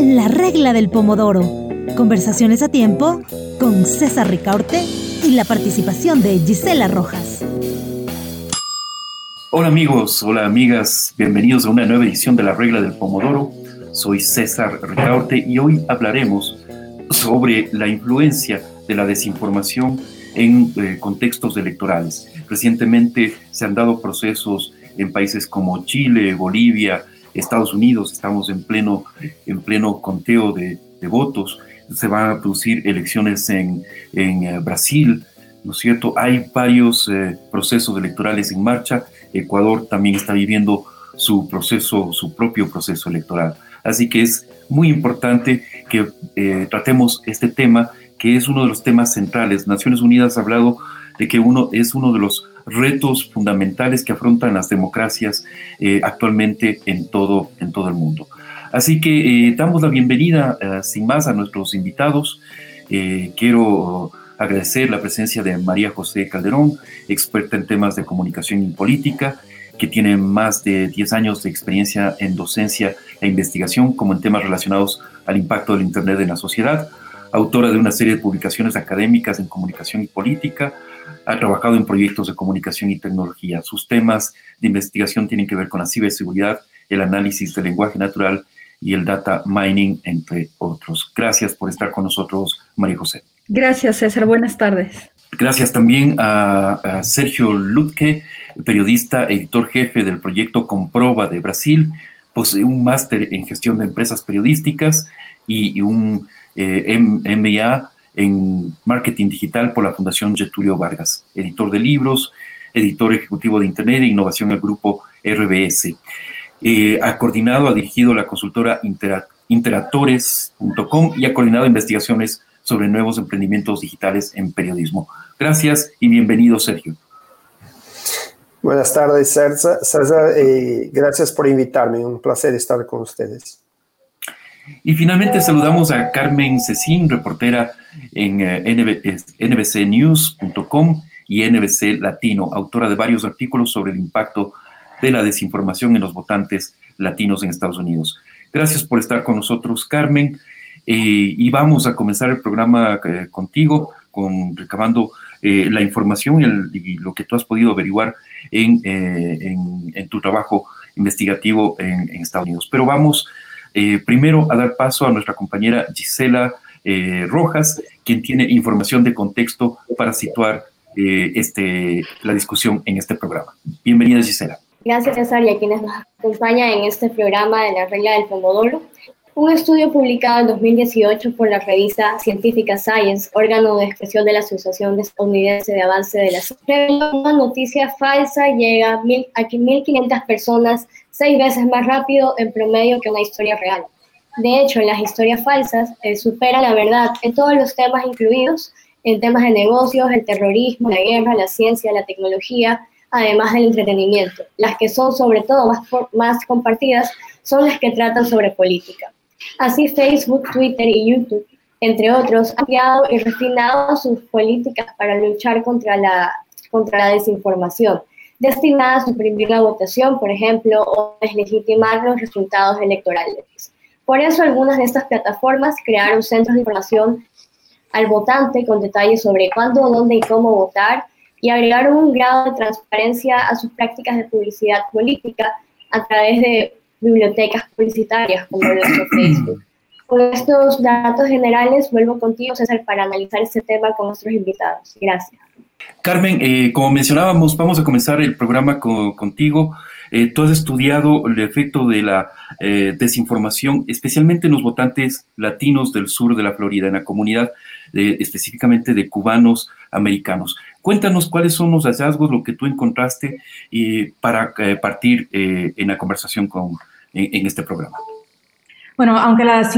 La regla del pomodoro. Conversaciones a tiempo con César Ricaurte y la participación de Gisela Rojas. Hola amigos, hola amigas, bienvenidos a una nueva edición de La regla del pomodoro. Soy César Ricaurte y hoy hablaremos sobre la influencia de la desinformación en eh, contextos electorales. Recientemente se han dado procesos en países como Chile, Bolivia, Estados Unidos, estamos en pleno, en pleno conteo de, votos, se van a producir elecciones en, en eh, Brasil, ¿no es cierto? Hay varios eh, procesos electorales en marcha, Ecuador también está viviendo su proceso, su propio proceso electoral. Así que es muy importante que eh, tratemos este tema, que es uno de los temas centrales. Naciones Unidas ha hablado de que uno es uno de los retos fundamentales que afrontan las democracias eh, actualmente en todo, en todo el mundo. Así que eh, damos la bienvenida, sin más, a nuestros invitados. quiero agradecer la presencia de María José Calderón, experta en temas de comunicación y política, que tiene más de 10 años de experiencia en docencia e investigación, como en temas relacionados al impacto del Internet en la sociedad, autora de una serie de publicaciones académicas en comunicación y política, ha trabajado en proyectos de comunicación y tecnología. Sus temas de investigación tienen que ver con la ciberseguridad, el análisis del lenguaje natural y el data mining, entre otros. Gracias por estar con nosotros, María José. Gracias, César. Buenas tardes. Gracias también a, Sergio Lutke, periodista, editor jefe del proyecto Comproba de Brasil, posee un máster en gestión de empresas periodísticas y, un eh, MBA en marketing digital por la Fundación Getulio Vargas, editor de libros, editor ejecutivo de Internet e innovación del grupo RBS. Eh, ha coordinado, ha dirigido la consultora interatores.com y ha coordinado investigaciones sobre nuevos emprendimientos digitales en periodismo. Gracias y bienvenido, Sergio. Buenas tardes, César. Eh, gracias por invitarme. Un placer estar con ustedes. Y finalmente saludamos a Carmen Cecín, reportera en eh, nbcnews.com y NBC Latino, autora de varios artículos sobre el impacto de la desinformación en los votantes latinos en Estados Unidos. Gracias por estar con nosotros, Carmen. Eh, y vamos a comenzar el programa eh, contigo, con, recabando la información y, lo que tú has podido averiguar en, en, tu trabajo investigativo en, Estados Unidos. Pero vamos primero a dar paso a nuestra compañera Gisela Rojas, quien tiene información de contexto para situar este, la discusión en este programa. Bienvenida, Gisela. Gracias, César, y a quienes nos acompañan en este programa de la regla del Pomodoro. Un estudio publicado en 2018 por la revista científica Science, órgano de expresión de la Asociación Estadounidense de Avance de la Ciencia, una noticia falsa llega a 1.500 personas seis veces más rápido en promedio que una historia real. De hecho, las historias falsas eh, superan la verdad en todos los temas incluidos, en temas de negocios, el terrorismo, la guerra, la ciencia, la tecnología, además del entretenimiento. Las que son sobre todo más compartidas son las que tratan sobre política. Así Facebook, Twitter y YouTube, entre otros, han creado y refinado sus políticas para luchar contra la, contra la desinformación, destinadas a suprimir la votación, por ejemplo, o deslegitimar los resultados electorales. Por eso algunas de estas plataformas crearon centros de información al votante con detalles sobre cuándo, dónde y cómo votar y agregaron un grado de transparencia a sus prácticas de publicidad política a través de bibliotecas publicitarias como nuestro Facebook. Con estos datos generales, vuelvo contigo, César, para analizar este tema con nuestros invitados. Gracias. Carmen, eh, como mencionábamos, vamos a comenzar el programa contigo. Eh, tú has estudiado el efecto de la eh, desinformación, especialmente en los votantes latinos del sur de la Florida, en la comunidad específicamente de cubanos americanos. Cuéntanos cuáles son los hallazgos, lo que tú encontraste para partir en la conversación con, en, este programa. Bueno, aunque la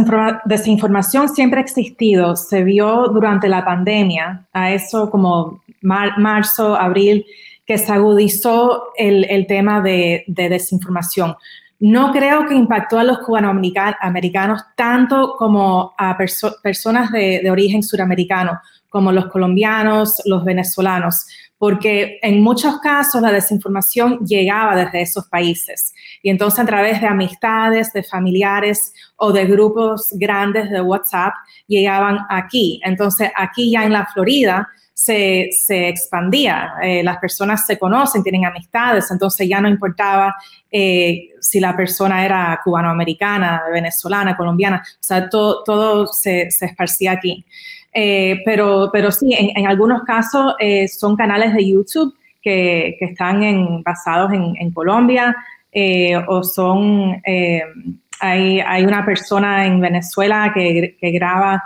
desinformación siempre ha existido, se vio durante la pandemia, a eso como marzo, abril, que se agudizó el, tema de, desinformación. No creo que impactó a los cubanoamericanos tanto como a personas de, origen suramericano, como los colombianos, los venezolanos, porque en muchos casos la desinformación llegaba desde esos países. Y entonces a través de amistades, de familiares o de grupos grandes de WhatsApp llegaban aquí. Entonces aquí ya en la Florida se, expandía, eh, las personas se conocen, tienen amistades, entonces ya no importaba eh, si la persona era cubanoamericana, venezolana, colombiana, o sea, todo, todo se, se esparcía aquí. Eh, pero, pero sí, en, algunos casos son canales de YouTube que, que están en, basados en, en Colombia o son, hay, una persona en Venezuela que, que graba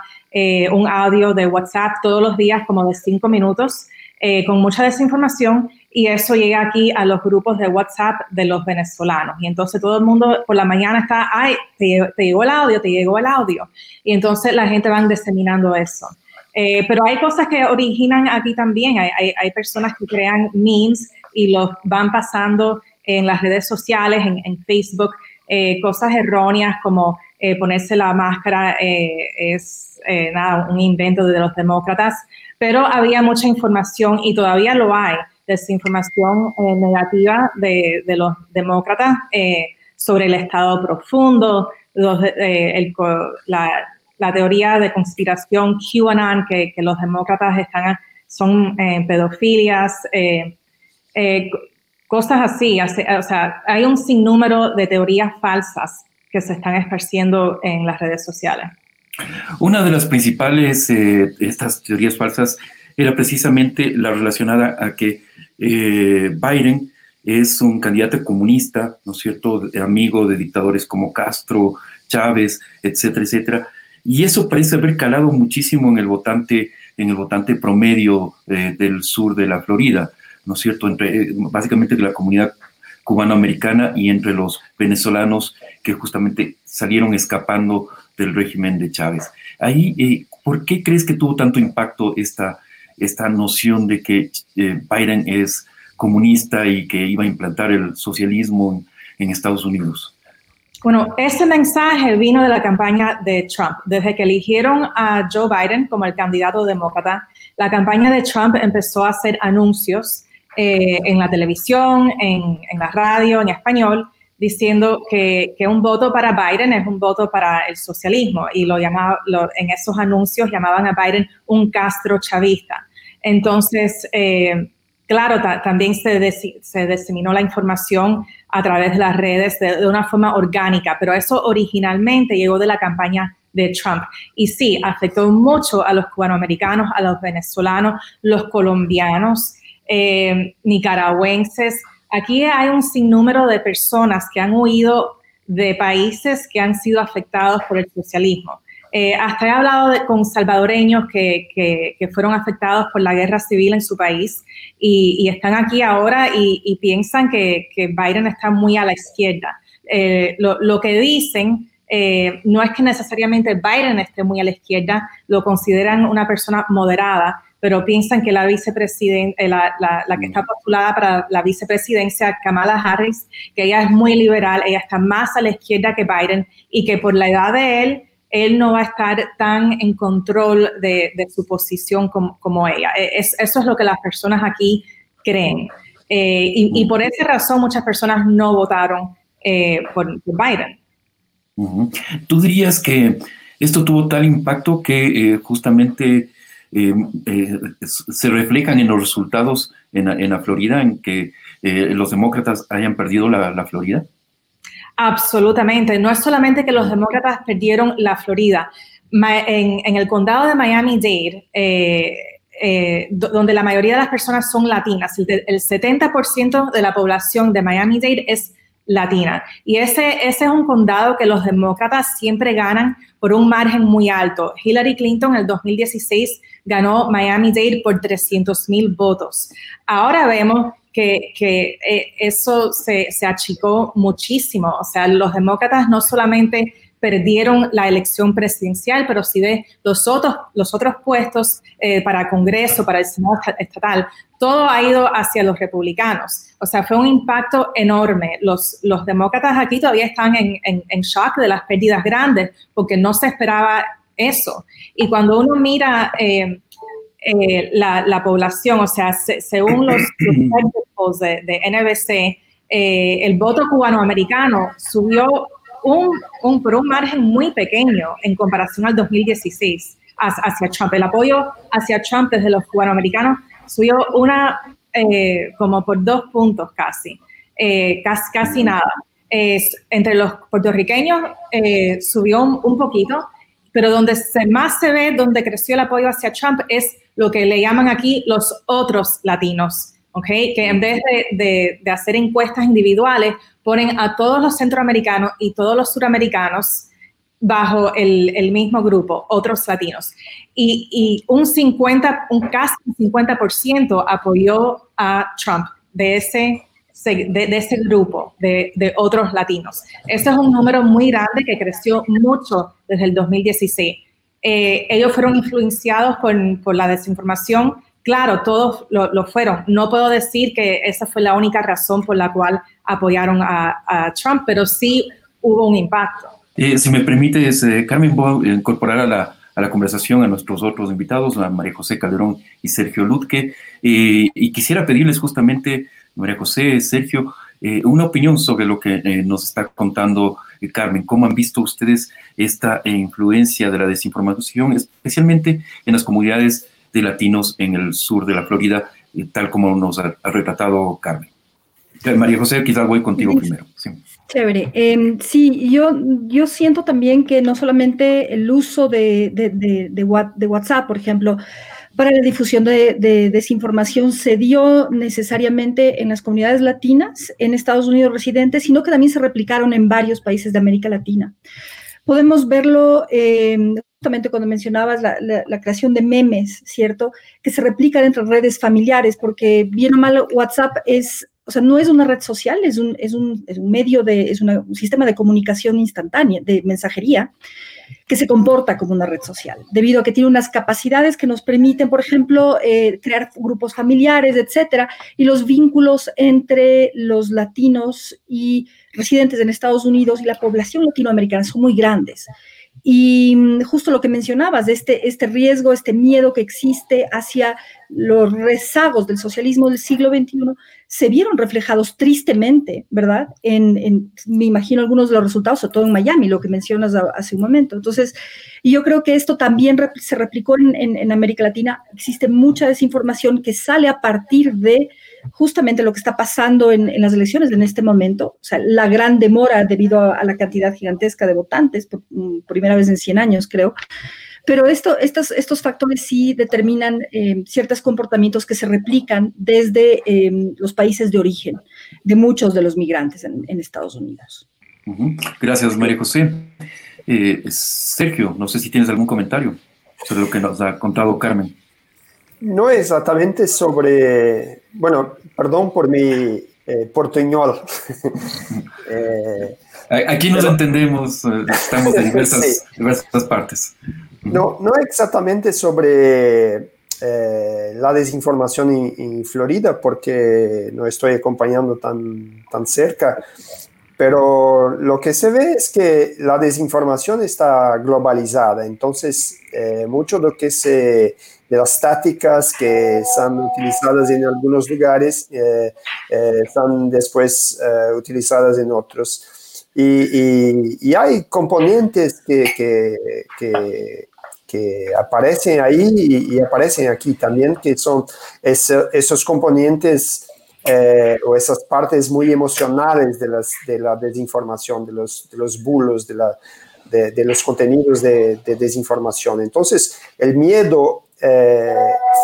un audio de WhatsApp todos los días como de cinco minutos con mucha desinformación y eso llega aquí a los grupos de WhatsApp de los venezolanos. Y entonces todo el mundo por la mañana está, ay, te, llegó el audio, te llegó el audio. Y entonces la gente va diseminando eso. Eh, pero hay cosas que originan aquí también. Hay, personas que crean memes y los van pasando en las redes sociales, en Facebook, eh, cosas erróneas como eh, ponerse la máscara es nada, un invento de los demócratas, pero había mucha información y todavía lo hay desinformación eh, negativa de, los demócratas eh, sobre el Estado profundo, eh, la, teoría de conspiración QAnon, que, que los demócratas están, son pedofilias, cosas así. O sea, hay un sinnúmero de teorías falsas que se están esparciendo en las redes sociales. Una de las principales de estas teorías falsas era precisamente la relacionada a que eh, Biden es un candidato comunista, ¿no es cierto?, amigo de dictadores como Castro, Chávez, etcétera, etcétera. Y eso parece haber calado muchísimo en el votante, en el votante promedio eh, del sur de la Florida, ¿no es cierto?, entre eh, básicamente la comunidad cubanoamericana y entre los venezolanos que justamente salieron escapando del régimen de Chávez. Ahí, ¿por qué crees que tuvo tanto impacto esta, esta noción de que eh, Biden es comunista y que iba a implantar el socialismo en, Estados Unidos? Bueno, ese mensaje vino de la campaña de Trump. Desde que eligieron a Joe Biden como el candidato demócrata, la campaña de Trump empezó a hacer anuncios eh, en la televisión, en, la radio, en español, diciendo que, un voto para Biden es un voto para el socialismo y lo llamaba, en esos anuncios llamaban a Biden un Castro chavista. Entonces, eh, claro, también se, se, diseminó la información a través de las redes de, una forma orgánica, pero eso originalmente llegó de la campaña de Trump. Y sí, afectó mucho a los cubanoamericanos, a los venezolanos, los colombianos, eh, nicaragüenses, Aquí hay un sinnúmero de personas que han huido de países que han sido afectados por el socialismo. Eh, hasta he hablado con salvadoreños que, fueron afectados por la guerra civil en su país y, están aquí ahora y, piensan que, Biden está muy a la izquierda. Eh, lo, que dicen eh, no es que necesariamente Biden esté muy a la izquierda, lo consideran una persona moderada, pero piensan que la vicepresidenta, eh, la, la, que está postulada para la vicepresidencia, Kamala Harris, que ella es muy liberal, ella está más a la izquierda que Biden y que por la edad de él, él no va a estar tan en control de, de su posición como, como ella. E, es, eso es lo que las personas aquí creen. Eh, y, por esa razón muchas personas no votaron eh, por, Biden. ¿Tú dirías que esto tuvo tal impacto que justamente eh, eh, se reflejan en los resultados en, la Florida, en que eh, los demócratas hayan perdido la, Florida? Absolutamente. No es solamente que los demócratas perdieron la Florida. en, el condado de Miami-Dade, donde la mayoría de las personas son latinas, el, el 70% de la población de Miami-Dade es latina. Y ese, ese es un condado que los demócratas siempre ganan por un margen muy alto. Hillary Clinton en el 2016 ganó Miami-Dade por 300 mil votos. Ahora vemos que, eh, eso se, se, achicó muchísimo. O sea, los demócratas no solamente perdieron la elección presidencial, pero sí de los otros, los otros puestos eh, para Congreso, para el Senado estatal, todo ha ido hacia los republicanos. O sea, fue un impacto enorme. Los, los demócratas aquí todavía están en, en, shock de las pérdidas grandes porque no se esperaba eso. Y cuando uno mira... Eh, eh, la, población, o sea, según los, los de, de, NBC, eh, el voto cubanoamericano subió un, por un margen muy pequeño en comparación al 2016 hacia Trump. El apoyo hacia Trump desde los cubanoamericanos subió una, eh, como por dos puntos casi, casi, casi, nada. entre los puertorriqueños subió un, un poquito, pero donde se, más se ve, donde creció el apoyo hacia Trump es lo que le llaman aquí los otros latinos, ¿ok? Que en vez de, hacer encuestas individuales, ponen a todos los centroamericanos y todos los suramericanos bajo el, mismo grupo, otros latinos. Y, un 50, un casi 50% apoyó a Trump de ese, de, ese grupo de, de, otros latinos. Este es un número muy grande que creció mucho desde el 2016. Eh, ellos fueron influenciados por, la desinformación. Claro, todos lo, fueron. No puedo decir que esa fue la única razón por la cual apoyaron a, Trump, pero sí hubo un impacto. Eh, si me permites, eh, Carmen, voy a incorporar a la, conversación a nuestros otros invitados, a María José Calderón y Sergio Lutke, y quisiera pedirles justamente, María José, Sergio, una opinión sobre lo que nos está contando Carmen, ¿cómo han visto ustedes esta influencia de la desinformación, especialmente en las comunidades de latinos en el sur de la Florida, eh, tal como nos ha, retratado Carmen? María José, quizás voy contigo primero. Sí. Chévere. Em, sí, yo, yo siento también que no solamente el uso de, de WhatsApp, por ejemplo, para la difusión de, desinformación se dio necesariamente en las comunidades latinas, en Estados Unidos residentes, sino que también se replicaron en varios países de América Latina. Podemos verlo em, justamente cuando mencionabas la, creación de memes, ¿cierto? Que se replican entre redes familiares, porque bien o mal WhatsApp es, o sea, no es una red social, es un, es un, medio de, es un sistema de comunicación instantánea, de mensajería, que se comporta como una red social, debido a que tiene unas capacidades que nos permiten, por ejemplo, eh, crear grupos familiares, etcétera, y los vínculos entre los latinos y residentes en Estados Unidos y la población latinoamericana son muy grandes. Y mm, justo lo que mencionabas, este, este riesgo, este miedo que existe hacia los rezagos del socialismo del siglo XXI, se vieron reflejados tristemente, ¿verdad? En, me imagino algunos de los resultados, sobre todo en Miami, lo que mencionas hace un momento. Entonces, yo creo que esto también se replicó en, América Latina. Existe mucha desinformación que sale a partir de justamente lo que está pasando en, las elecciones en este momento, o sea, la gran demora debido a, la cantidad gigantesca de votantes, por mm, primera vez en 100 años, creo. Pero esto, estos, estos factores sí determinan eh, ciertos comportamientos que se replican desde eh, los países de origen de muchos de los migrantes en, Estados Unidos. Gracias, María José. Eh, Sergio, no sé si tienes algún comentario sobre lo que nos ha contado Carmen. No exactamente sobre, bueno, perdón por mi portuñol. Aquí nos entendemos, estamos de diversas, diversas partes. No, no exactamente sobre eh, la desinformación en, Florida, porque no estoy acompañando tan, tan cerca, pero lo que se ve es que la desinformación está globalizada, entonces eh, mucho de, lo que se, de las tácticas que son utilizadas en algunos lugares eh, son después utilizadas en otros. Y, hay componentes que, que, que aparecen ahí y, aparecen aquí también, que son esos componentes eh, o esas partes muy emocionales de, las, de la desinformación, de los, de los bulos, de, la, de, los contenidos de, desinformación. Entonces, el miedo eh,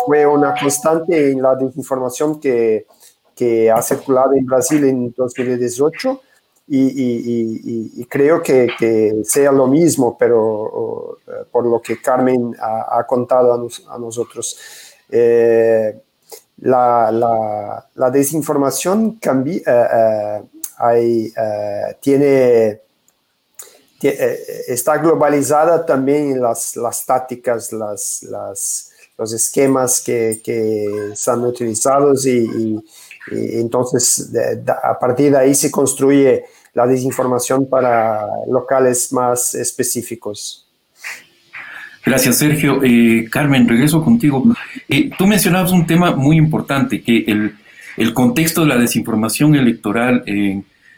fue una constante en la desinformación que, que ha circulado en Brasil en 2018 y, creo que, sea lo mismo, pero por lo que Carmen ha, contado a, nosotros. Eh, la, desinformación eh, eh, tiene, está globalizada también en las, tácticas, las, los esquemas que, que son utilizados y, entonces a partir de ahí se construye la desinformación para locales más específicos. Gracias, Sergio. Eh, Carmen, regreso contigo. Eh, tú mencionabas un tema muy importante, que el, el contexto de la desinformación electoral,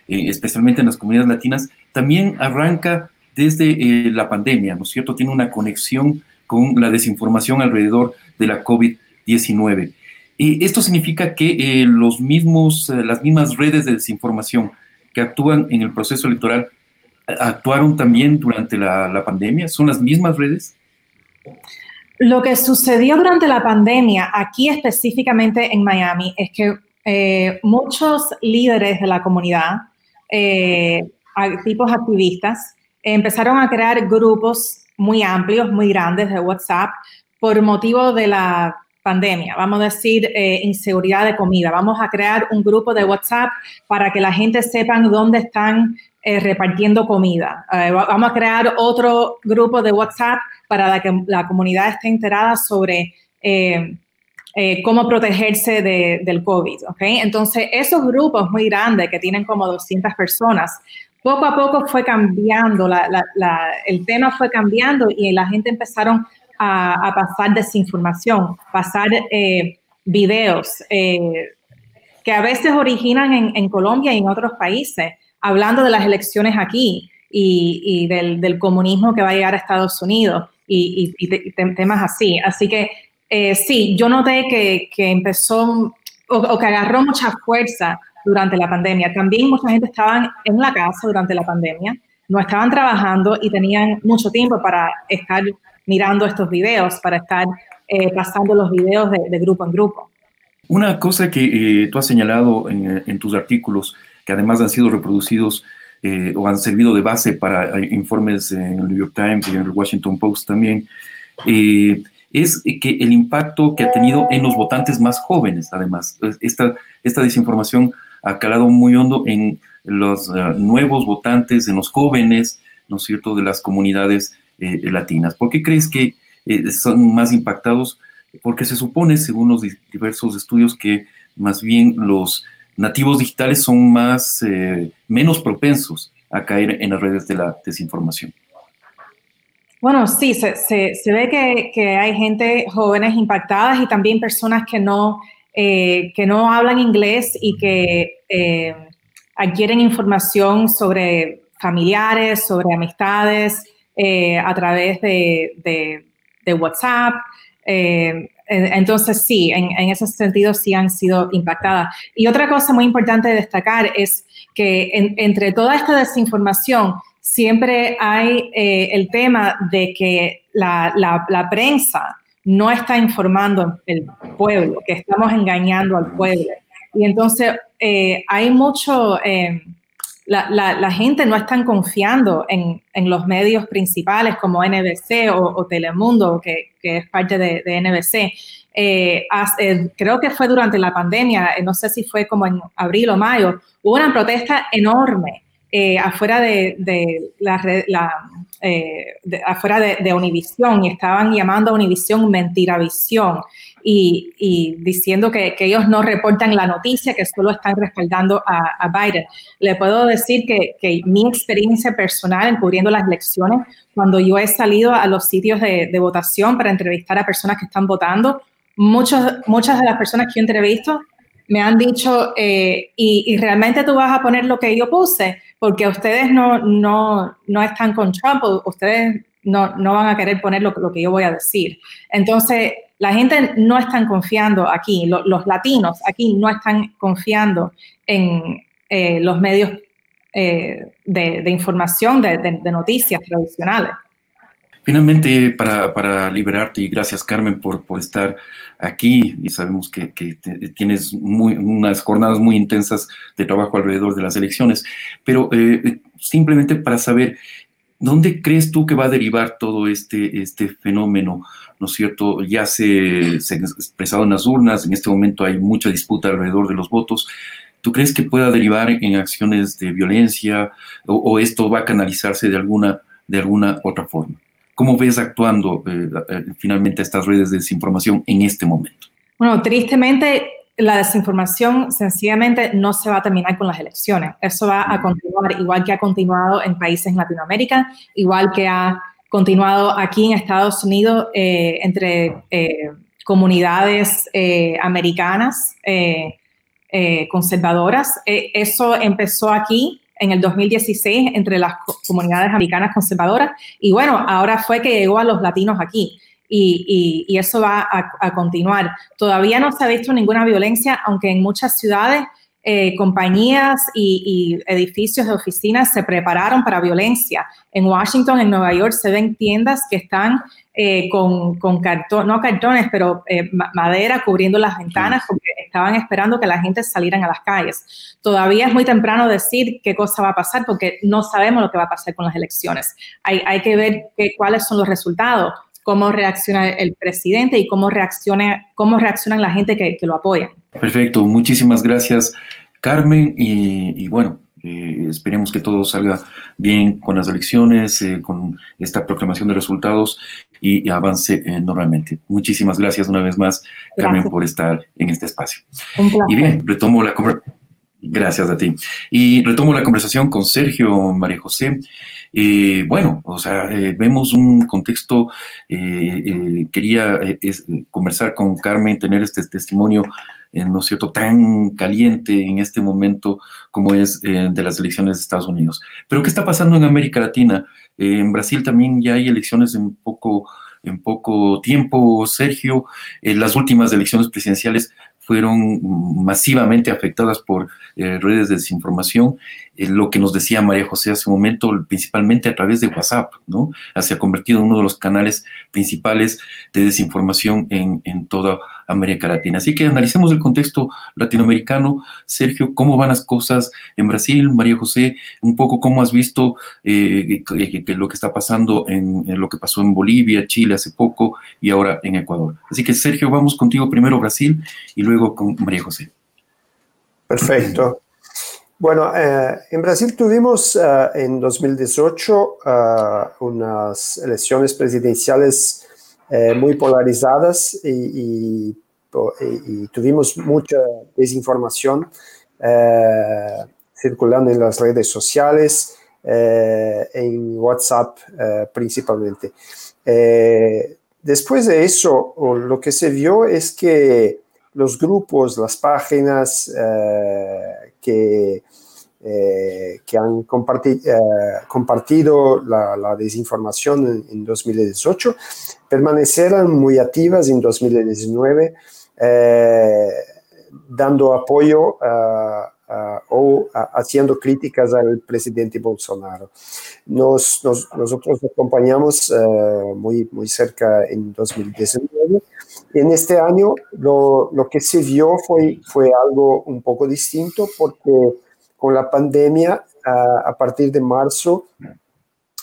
especialmente en las comunidades latinas, también arranca desde la pandemia, ¿no es cierto? Tiene una conexión con la desinformación alrededor de la COVID-19. Esto significa que los mismos, las mismas redes de desinformación que actúan en el proceso electoral actuaron también durante la, pandemia? ¿Son las mismas redes? Lo que sucedió durante la pandemia, aquí específicamente en Miami, es que eh, muchos líderes de la comunidad, eh, tipos activistas, empezaron a crear grupos muy amplios, muy grandes de WhatsApp por motivo de la pandemia, vamos a decir eh, inseguridad de comida. Vamos a crear un grupo de WhatsApp para que la gente sepa dónde están eh, repartiendo comida. Eh, vamos a crear otro grupo de WhatsApp para que la comunidad esté enterada sobre cómo protegerse del COVID. Entonces, esos grupos muy grandes que tienen como 200 personas, poco a poco fue cambiando, el tema fue cambiando y la gente empezaron a, pasar desinformación, pasar eh, videos eh, que a veces originan en, Colombia y en otros países, hablando de las elecciones aquí y, del, comunismo que va a llegar a Estados Unidos y, temas así. Así que eh, sí, yo noté que, empezó o, que agarró mucha fuerza durante la pandemia. También mucha gente estaba en la casa durante la pandemia, no estaban trabajando y tenían mucho tiempo para estar mirando estos videos, para estar eh, pasando los videos de, grupo en grupo. Una cosa que eh, tú has señalado en, tus artículos, que además han sido reproducidos eh, o han servido de base para informes en el New York Times y en el Washington Post también, es que el impacto que ha tenido en los votantes más jóvenes, además. Esta, esta desinformación ha calado muy hondo en los nuevos votantes, en los jóvenes, ¿no es cierto?, de las comunidades eh, latinas. ¿Por qué crees que eh, son más impactados? Porque se supone, según los diversos estudios, que más bien los nativos digitales son más, eh, menos propensos a caer en las redes de la desinformación. Bueno, sí, se, ve que, que, hay gente jóvenes impactadas y también personas que no, que no hablan inglés y que adquieren información sobre familiares, sobre amistades, eh, a través de, WhatsApp. Eh, entonces, sí, en, ese sentido sí han sido impactadas. Y otra cosa muy importante de destacar es que entre toda esta desinformación siempre hay eh, el tema de que la, prensa no está informando el pueblo, que estamos engañando al pueblo. Y entonces hay mucho la, gente no está confiando en, los medios principales como NBC o, Telemundo, que, es parte de, NBC. Eh, eh, creo que fue durante la pandemia, eh, no sé si fue como en abril o mayo, hubo una protesta enorme afuera de, la, afuera de, Univisión y estaban llamando a Univisión Mentiravisión y, diciendo que, ellos no reportan la noticia, que solo están respaldando a, Biden. Le puedo decir que, mi experiencia personal en cubriendo las elecciones, cuando yo he salido a los sitios de, votación para entrevistar a personas que están votando, muchos, muchas de las personas que yo entrevisto me han dicho, eh, y, realmente tú vas a poner lo que yo puse, porque ustedes no, no, no están con Trump, ustedes no, no van a querer poner lo, que yo voy a decir. Entonces, la gente no está confiando aquí, los latinos aquí no están confiando en eh, los medios eh, de, información, de, noticias tradicionales. Finalmente, para, liberarte, y gracias Carmen por, estar aquí, y sabemos que, tienes unas jornadas muy intensas de trabajo alrededor de las elecciones, pero eh, simplemente para saber, ¿dónde crees tú que va a derivar todo este, este fenómeno? ¿no es cierto? Ya se, se han expresado en las urnas, en este momento hay mucha disputa alrededor de los votos. ¿Tú crees que pueda derivar en acciones de violencia o, esto va a canalizarse de alguna, de alguna otra forma? ¿Cómo ves actuando eh, eh, finalmente estas redes de desinformación en este momento? Bueno, tristemente la desinformación sencillamente no se va a terminar con las elecciones. Eso va a continuar igual que ha continuado en países en Latinoamérica, igual que ha continuado aquí en Estados Unidos entre comunidades americanas conservadoras. eso empezó aquí en el 2016 entre las comunidades americanas conservadoras y bueno, ahora fue que llegó a los latinos aquí. Y, eso va a, continuar. Todavía no se ha visto ninguna violencia, aunque en muchas ciudades eh, compañías y, edificios de oficinas se prepararon para violencia. En Washington, en Nueva York, se ven tiendas que están eh, con, con cartón, no cartones, pero eh, madera cubriendo las ventanas porque estaban esperando que la gente saliera a las calles. Todavía es muy temprano decir qué cosa va a pasar porque no sabemos lo que va a pasar con las elecciones. Hay, hay que ver cuáles son los resultados, cómo reacciona el presidente y cómo, reacciona, cómo reaccionan la gente que, que lo apoya. Perfecto, muchísimas gracias Carmen y bueno, eh, esperemos que todo salga bien con las elecciones, eh, con esta proclamación de resultados y, avance eh, normalmente. Muchísimas gracias una vez más, Carmen, por estar en este espacio. Y bien, retomo la Gracias a ti. Y retomo la conversación con Sergio María José. bueno, o sea, vemos un contexto, quería conversar con Carmen, tener este testimonio eh, ¿no es cierto?, tan caliente en este momento como es eh, de las elecciones de Estados Unidos. Pero ¿qué está pasando en América Latina? Eh, en Brasil también ya hay elecciones en poco, en poco tiempo, Sergio. las últimas elecciones presidenciales fueron masivamente afectadas por redes de desinformación, lo que nos decía María José hace un momento, principalmente a través de WhatsApp, ¿no? Se ha convertido en uno de los canales principales de desinformación en, en toda América Latina. Así que analicemos el contexto latinoamericano. Sergio, ¿cómo van las cosas en Brasil? María José, un poco cómo has visto eh, lo que está pasando en, lo que pasó en Bolivia, Chile hace poco y ahora en Ecuador. Así que Sergio, vamos contigo primero Brasil y luego con María José. Perfecto. Bueno, eh, en Brasil tuvimos eh, en 2018 unas elecciones presidenciales eh, muy polarizadas y, tuvimos mucha desinformación eh, circulando en las redes sociales, eh, en WhatsApp principalmente. después de eso, lo que se vio es que los grupos, las páginas que eh, que han eh, compartido la, desinformación en, 2018, permanecerán muy activas en 2019, eh, dando apoyo o haciendo críticas al presidente Bolsonaro. Nos, nosotros acompañamos muy, muy cerca en 2019. En este año lo, lo, que se vio fue, fue algo un poco distinto porque con la pandemia, a partir de marzo,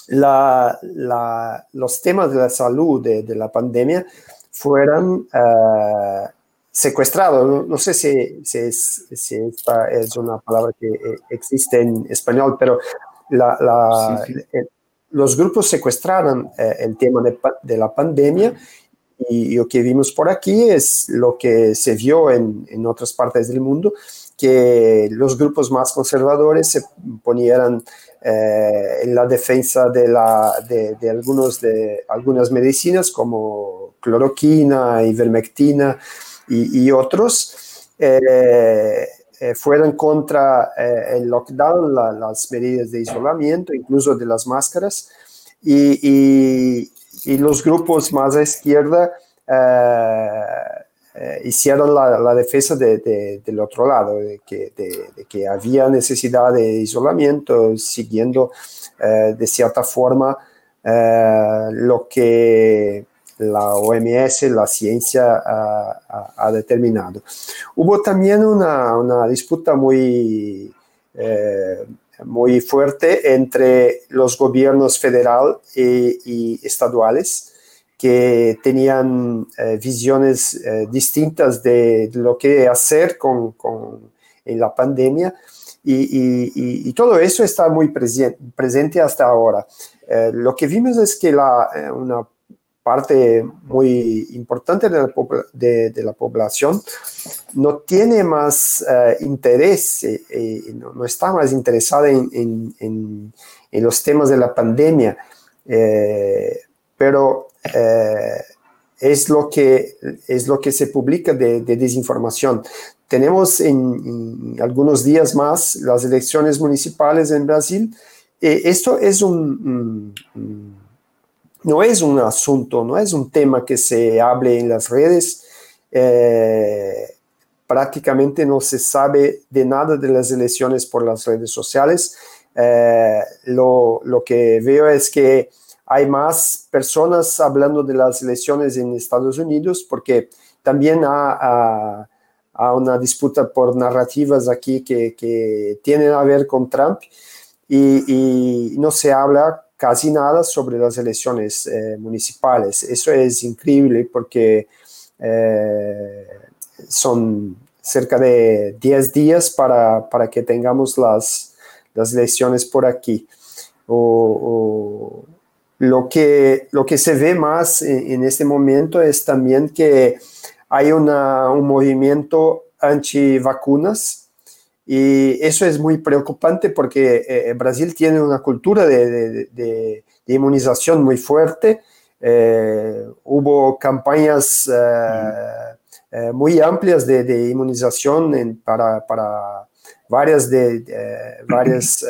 los temas de la salud de, la pandemia fueron eh, secuestrados. No, sé si, esta es una palabra que eh, existe en español, pero los grupos secuestraron eh, el tema de, la pandemia y lo que vimos por aquí es lo que se vio en, en otras partes del mundo, que los grupos más conservadores se ponieran eh, en la defensa de, la, de, algunos de algunas medicinas como cloroquina, ivermectina y, otros. Eh, eh, fueran contra el lockdown, las medidas de aislamiento, incluso de las máscaras, y, y los grupos más a izquierda eh, hicieron la, defensa del otro lado, de que, de, había necesidad de aislamiento, siguiendo eh, de cierta forma eh, lo que la OMS, la ciencia, ha, determinado. Hubo también una, una disputa muy, muy fuerte entre los gobiernos federal y, estaduales que tenían eh, visiones eh, distintas de, lo que hacer con, con en la pandemia y, todo eso está muy presente hasta ahora. Eh, lo que vimos es que la, parte muy importante de la, población no tiene más interés, no, no, está más interesada en, en, los temas de la pandemia pero es lo que, es lo que se publica de, desinformación. Tenemos en, algunos días más las elecciones municipales en Brasil. esto es un, no es un asunto, no es un tema que se hable en las redes. Eh, prácticamente no se sabe de nada de las elecciones por las redes sociales. Eh, lo, que veo es que hay más personas hablando de las elecciones en Estados Unidos porque también hay una disputa por narrativas aquí que, tienen a ver con Trump y, no se habla casi nada sobre las elecciones eh, municipales. Eso es increíble porque eh, son cerca de 10 días para, para que tengamos las, las elecciones por aquí. o, lo que, lo que se ve más en, este momento es también que hay una, un movimiento anti-vacunas y eso es muy preocupante porque eh, Brasil tiene una cultura de, de, inmunización muy fuerte. Eh, hubo campañas eh, muy amplias de, inmunización para, para, varias, de, varias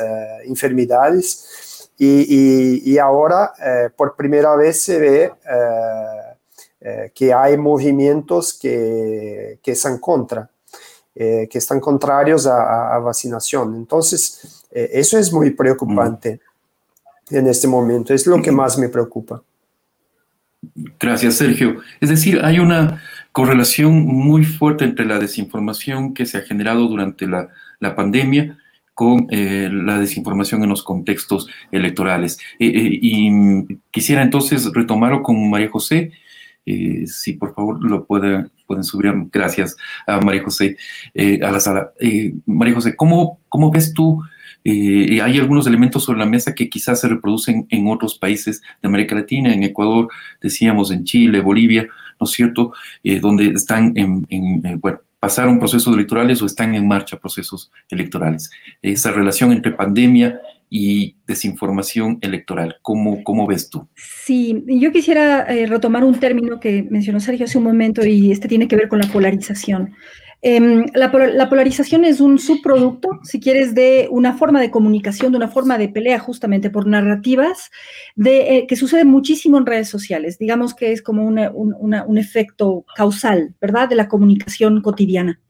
enfermedades y, ahora, eh, por primera vez, se ve eh, eh, que hay movimientos que, que están contra, que están contrarios a, a vacinación. Entonces, eso es muy preocupante mm. en este momento, es lo que más me preocupa. Gracias, Sergio. Es decir, hay una correlación muy fuerte entre la desinformación que se ha generado durante la, la pandemia con eh, la desinformación en los contextos electorales. Eh, eh, y quisiera entonces retomarlo con María José. si por favor lo pueden, pueden subir. Gracias a María José a la sala. María José, ¿cómo, cómo ves tú? hay algunos elementos sobre la mesa que quizás se reproducen en otros países de América Latina, en Ecuador, decíamos, en Chile, Bolivia, ¿no es cierto? donde están en, en bueno, pasaron procesos electorales o están en marcha procesos electorales. Esa relación entre pandemia y desinformación electoral, ¿cómo, cómo ves tú? Sí, yo quisiera eh, retomar un término que mencionó Sergio hace un momento y este tiene que ver con la polarización. Em, la, polarización es un subproducto, si quieres, de una forma de comunicación, de una forma de pelea justamente por narrativas, de, eh, que sucede muchísimo en redes sociales. Digamos que es como un, efecto causal, ¿verdad?, de la comunicación cotidiana.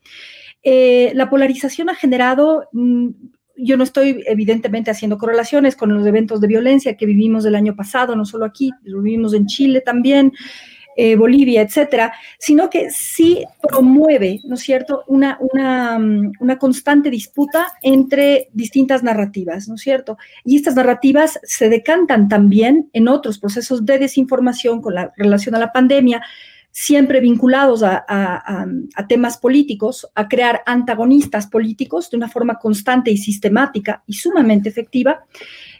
Eh, la polarización ha generado, mm, yo no estoy evidentemente haciendo correlaciones con los eventos de violencia que vivimos el año pasado, no solo aquí, lo vivimos en Chile también, eh, Bolivia, etcétera, sino que sí promueve, ¿no es cierto?, una, mm, una, constante disputa entre distintas narrativas, ¿no es cierto? Y estas narrativas se decantan también en otros procesos de desinformación con la relación a la pandemia, siempre vinculados a, temas políticos, a crear antagonistas políticos de una forma constante y sistemática y sumamente efectiva.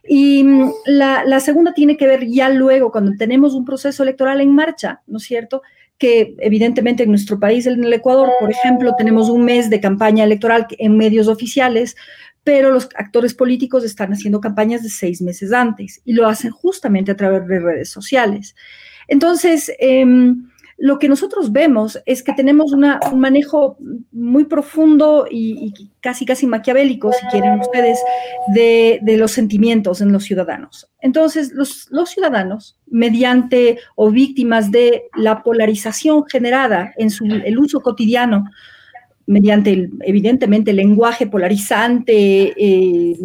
Y mm, la, segunda tiene que ver ya luego, cuando tenemos un proceso electoral en marcha, ¿no es cierto? que evidentemente en nuestro país, en el Ecuador, por ejemplo, tenemos un mes de campaña electoral en medios oficiales, pero los actores políticos están haciendo campañas de seis meses antes y lo hacen justamente a través de redes sociales. Entonces, em, lo que nosotros vemos es que tenemos un manejo muy profundo y, casi casi maquiavélico, si quieren ustedes, de, los sentimientos en los ciudadanos. Entonces, los, ciudadanos, mediante o víctimas de la polarización generada en su, el uso cotidiano, mediante evidentemente el lenguaje polarizante, eh,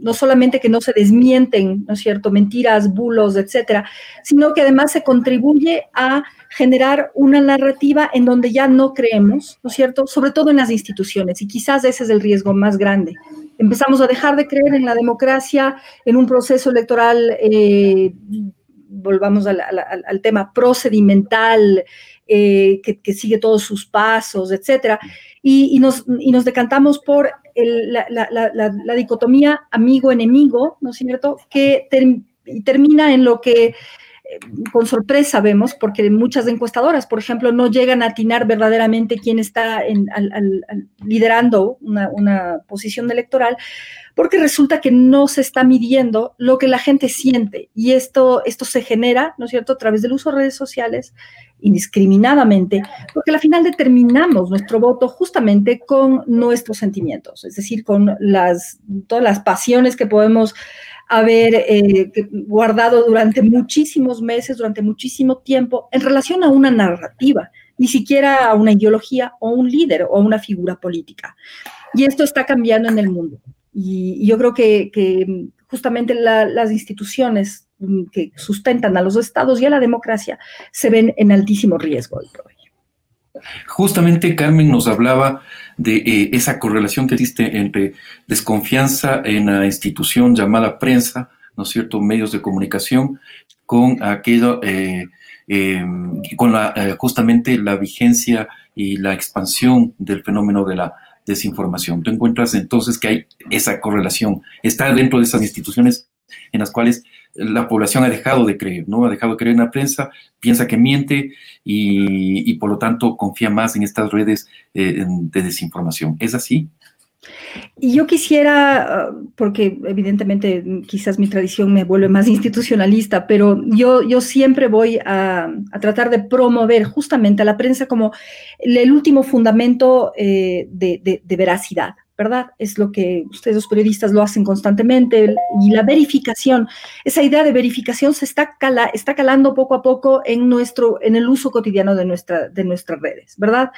no solamente que no se desmienten, ¿no es cierto?, mentiras, bulos, etcétera, sino que además se contribuye a generar una narrativa en donde ya no creemos, ¿no es cierto?, sobre todo en las instituciones, y quizás ese es el riesgo más grande. Empezamos a dejar de creer en la democracia, en un proceso electoral, eh, volvamos al, tema procedimental, eh, que, sigue todos sus pasos, etcétera, y, nos, decantamos por la, dicotomía amigo-enemigo, ¿no es cierto?, que termina en lo que con sorpresa vemos, porque muchas encuestadoras, por ejemplo, no llegan a atinar verdaderamente quién está liderando una, posición electoral, porque resulta que no se está midiendo lo que la gente siente. Y esto, esto se genera, ¿no es cierto?, a través del uso de redes sociales, indiscriminadamente, porque al final determinamos nuestro voto justamente con nuestros sentimientos, es decir, con las, todas las pasiones que podemos haber eh, guardado durante muchísimos meses, durante muchísimo tiempo, en relación a una narrativa, ni siquiera a una ideología o un líder o una figura política. Y esto está cambiando en el mundo. Y, yo creo que, justamente las instituciones que sustentan a los estados y a la democracia se ven en altísimo riesgo hoy Justamente Carmen nos hablaba de eh, esa correlación que existe entre desconfianza en la institución llamada prensa, ¿no es cierto?, medios de comunicación, con aquello, eh, em, con la, eh, justamente la vigencia y la expansión del fenómeno de la desinformación. Tú encuentras entonces que hay esa correlación, está dentro de esas instituciones en las cuales la población ha dejado de creer, ¿no? Ha dejado de creer en la prensa, piensa que miente y, por lo tanto confía más en estas redes eh, de desinformación. ¿Es así? Y yo quisiera, ah, porque evidentemente quizás mi tradición me vuelve más institucionalista, pero yo, yo siempre voy a, tratar de promover justamente a la prensa como el, último fundamento eh, de, veracidad. ¿Verdad? Es lo que ustedes los periodistas lo hacen constantemente y la verificación, esa idea de verificación se está, está calando poco a poco en, nuestro, en el uso cotidiano de, nuestra, de nuestras redes, ¿verdad?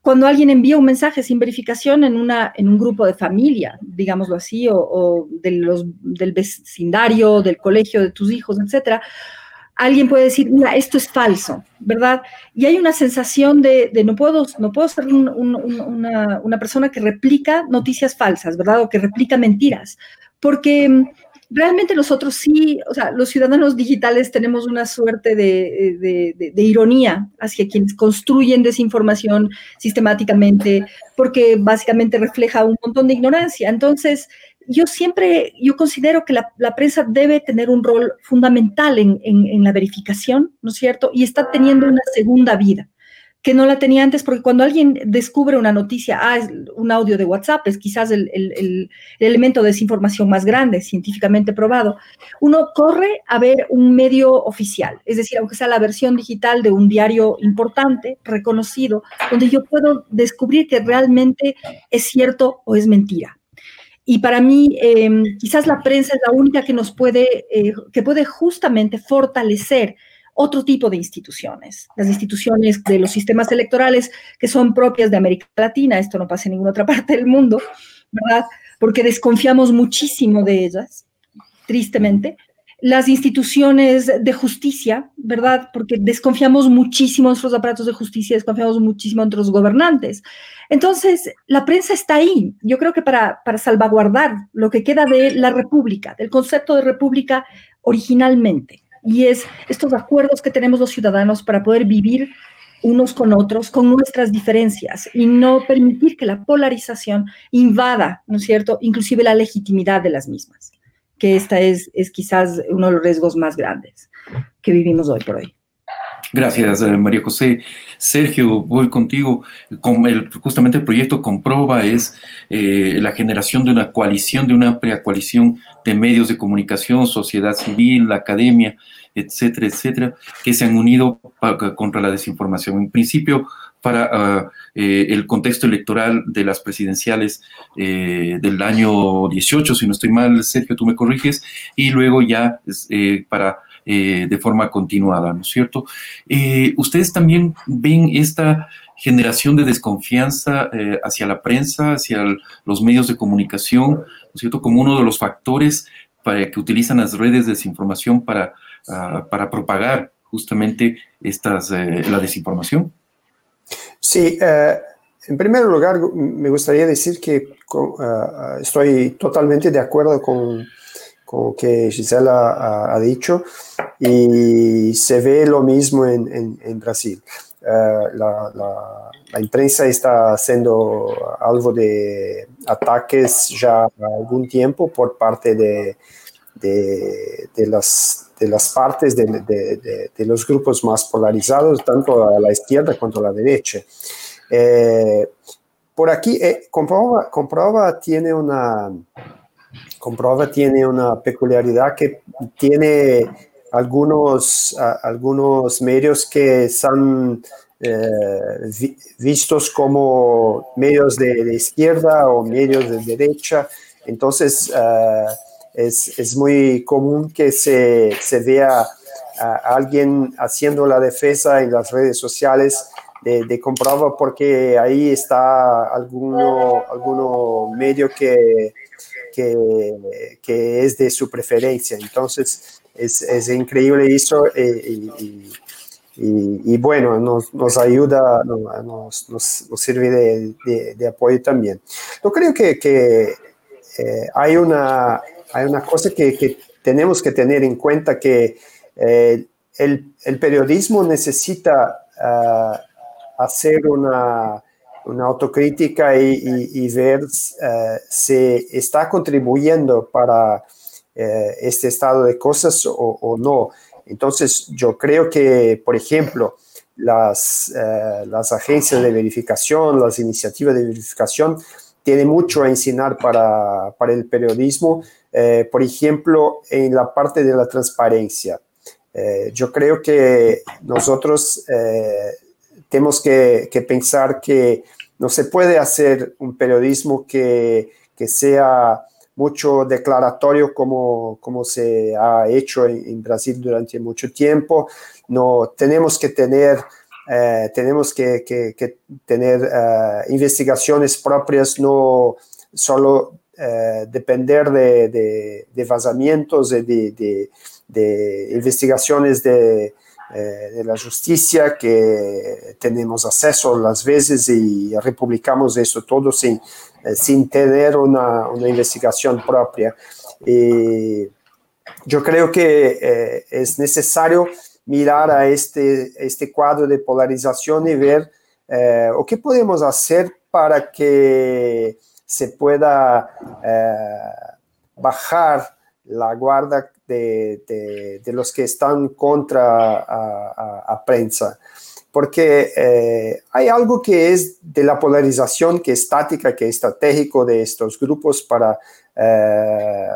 Cuando alguien envía un mensaje sin verificación en, una, en un grupo de familia, digámoslo así, o, de los, del vecindario, del colegio de tus hijos, etcétera, alguien puede decir, mira, esto es falso, ¿verdad? Y hay una sensación de, no, puedo, no puedo ser una, persona que replica noticias falsas, ¿verdad? O que replica mentiras, porque mm, realmente nosotros sí, o sea, los ciudadanos digitales tenemos una suerte de, de, ironía hacia quienes construyen desinformación sistemáticamente, porque básicamente refleja un montón de ignorancia. Entonces, yo siempre, yo considero que la, prensa debe tener un rol fundamental en, la verificación, ¿no es cierto? Y está teniendo una segunda vida que no la tenía antes, porque cuando alguien descubre una noticia, ah, es un audio de WhatsApp, es quizás el, el, elemento de desinformación más grande, científicamente probado, uno corre a ver un medio oficial, es decir, aunque sea la versión digital de un diario importante, reconocido, donde yo puedo descubrir que realmente es cierto o es mentira. Y para mí, em, quizás la prensa es la única que nos puede, eh, que puede justamente fortalecer otro tipo de instituciones, las instituciones de los sistemas electorales que son propias de América Latina, esto no pasa en ninguna otra parte del mundo, ¿verdad? Porque desconfiamos muchísimo de ellas, tristemente, las instituciones de justicia, ¿verdad? Porque desconfiamos muchísimo en nuestros aparatos de justicia, desconfiamos muchísimo en nuestros gobernantes. Entonces, la prensa está ahí, yo creo que para, para salvaguardar lo que queda de la república, del concepto de república originalmente, y es estos acuerdos que tenemos los ciudadanos para poder vivir unos con otros, con nuestras diferencias y no permitir que la polarización invada, ¿no es cierto?, inclusive la legitimidad de las mismas que esta es, es quizás uno de los riesgos más grandes que vivimos hoy por hoy. Gracias, eh, María José. Sergio, voy contigo. Con el, justamente el proyecto Comproba es eh, la generación de una coalición, de una amplia coalición de medios de comunicación, sociedad civil, la academia, etcétera, etcétera, que se han unido contra la desinformación. En principio, para ah, eh, el contexto electoral de las presidenciales eh, del año 18, si no estoy mal, Sergio, tú me corriges, y luego ya eh, para de forma continuada, ¿no es cierto? ¿Ustedes también ven esta generación de desconfianza hacia la prensa, hacia los medios de comunicación, ¿no es cierto?, como uno de los factores para que utilizan las redes de desinformación para, ah, para propagar justamente estas, la desinformación? Sí, eh, en primer lugar me gustaría decir que uh, estoy totalmente de acuerdo con, con lo que Gisela ha, dicho y se ve lo mismo en, Brasil. La, la, la, imprensa está siendo algo de ataques ya algún tiempo por parte de, de, las, de las partes de, los grupos más polarizados, tanto a la izquierda cuanto a la derecha. Eh, por aquí, eh, tiene una, Comproba tiene una peculiaridad que tiene algunos, algunos medios que son eh, vistos como medios de, izquierda o medios de derecha. Entonces, es, es, muy común que se, se vea a alguien haciendo la defensa en las redes sociales de, de porque ahí está alguno, alguno medio que, que, que, es de su preferencia. Entonces, es, es increíble eso eh, y, y, y, bueno, nos, nos ayuda, nos, nos, nos sirve de, de, apoyo también. Yo creo que, que eh, hay una hay una cosa que, tenemos que tener en cuenta que eh, el, periodismo necesita ah, hacer una, autocrítica y, ver uh, si está contribuyendo para eh, este estado de cosas o, no. Entonces, yo creo que, por ejemplo, las, las agencias de verificación, las iniciativas de verificación, tienen mucho a enseñar para, para el periodismo, eh, por ejemplo, en la parte de la transparencia. Eh, yo creo que nosotros eh, tenemos que, pensar que no se puede hacer un periodismo que, sea mucho declaratorio como, como se ha hecho en, Brasil durante mucho tiempo. No tenemos que tener, tenemos que, que tener investigaciones propias, no solo eh, depender de, de, vazamientos, de, de investigaciones eh, de, la justicia que tenemos acceso las veces y republicamos eso todo sin, eh, sin tener una, una, investigación propia. Y yo creo que es necesario mirar a este, este cuadro de polarización y ver o qué podemos hacer para que se pueda eh, bajar la guarda de, los que están contra a, prensa. Porque eh, hay algo que es de la polarización, que es táctica, que es estratégico de estos grupos para eh,